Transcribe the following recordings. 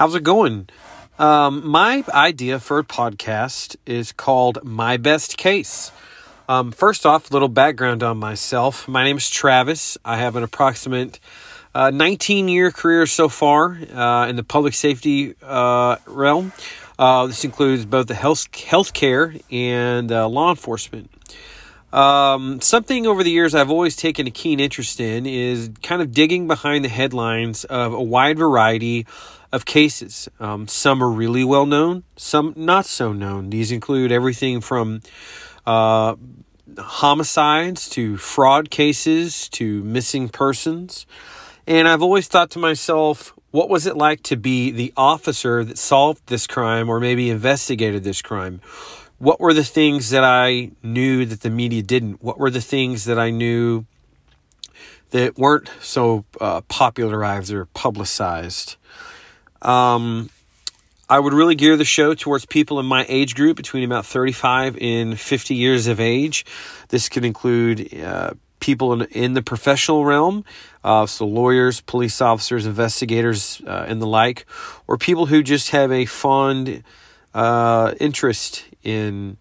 How's it going? Um, my idea for a podcast is called My Best Case. Um, first off, a little background on myself. My name is Travis. I have an approximate uh, 19 year career so far uh, in the public safety uh, realm. Uh, this includes both the health healthcare and uh, law enforcement. Um, something over the years I've always taken a keen interest in is kind of digging behind the headlines of a wide variety of cases. Um, some are really well known, some not so known. These include everything from uh, homicides to fraud cases to missing persons. And I've always thought to myself, what was it like to be the officer that solved this crime or maybe investigated this crime? What were the things that I knew that the media didn't? What were the things that I knew that weren't so uh, popularized or publicized? Um, I would really gear the show towards people in my age group between about 35 and 50 years of age. This could include uh, people in, in the professional realm, uh, so lawyers, police officers, investigators, uh, and the like, or people who just have a fond uh, interest in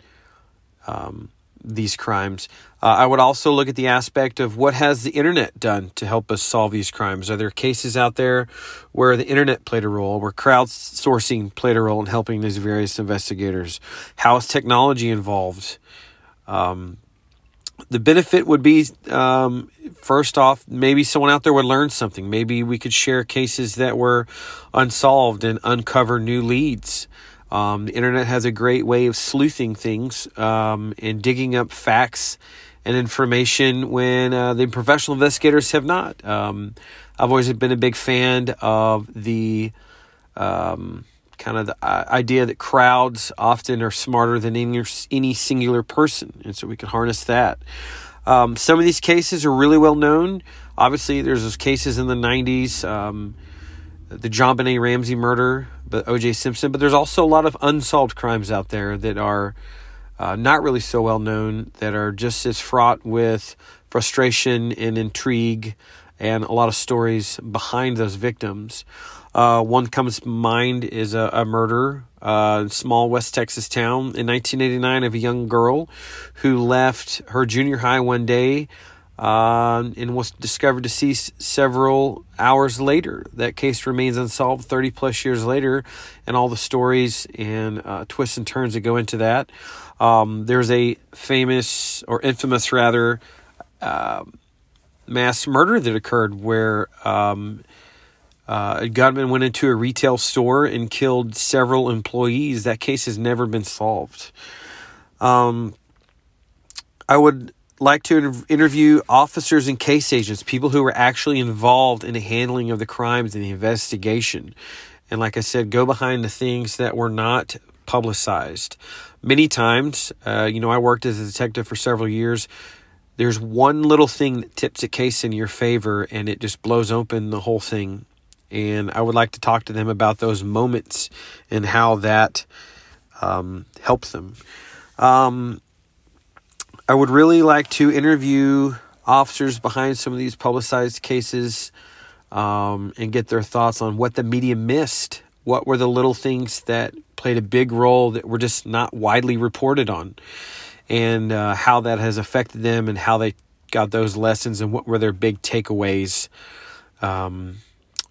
um, these crimes. Uh, I would also look at the aspect of what has the internet done to help us solve these crimes. Are there cases out there where the internet played a role, where crowdsourcing played a role in helping these various investigators? How is technology involved? Um, the benefit would be um, first off, maybe someone out there would learn something. Maybe we could share cases that were unsolved and uncover new leads. Um, the internet has a great way of sleuthing things um, and digging up facts and information when uh, the professional investigators have not. Um, I've always been a big fan of the um, kind of the uh, idea that crowds often are smarter than any, any singular person, and so we can harness that. Um, some of these cases are really well known. Obviously, there's those cases in the 90s, um, the JonBenét Ramsey murder, but O.J. Simpson. But there's also a lot of unsolved crimes out there that are uh, not really so well known, that are just as fraught with frustration and intrigue, and a lot of stories behind those victims. Uh, one comes to mind is a, a murder uh, small West Texas town in 1989 of a young girl who left her junior high one day uh, and was discovered deceased several hours later. That case remains unsolved 30 plus years later, and all the stories and uh, twists and turns that go into that. Um, there's a famous or infamous, rather, uh, mass murder that occurred where um, uh, a gunman went into a retail store and killed several employees. That case has never been solved. Um, I would like to interview officers and case agents, people who were actually involved in the handling of the crimes and the investigation. And like I said, go behind the things that were not publicized. Many times, uh, you know, I worked as a detective for several years. There's one little thing that tips a case in your favor and it just blows open the whole thing and I would like to talk to them about those moments and how that um, helps them. Um, I would really like to interview officers behind some of these publicized cases um, and get their thoughts on what the media missed. What were the little things that played a big role that were just not widely reported on, and uh, how that has affected them, and how they got those lessons, and what were their big takeaways. Um,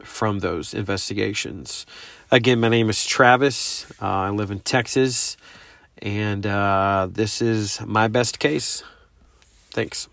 from those investigations. Again, my name is Travis. Uh, I live in Texas, and uh, this is my best case. Thanks.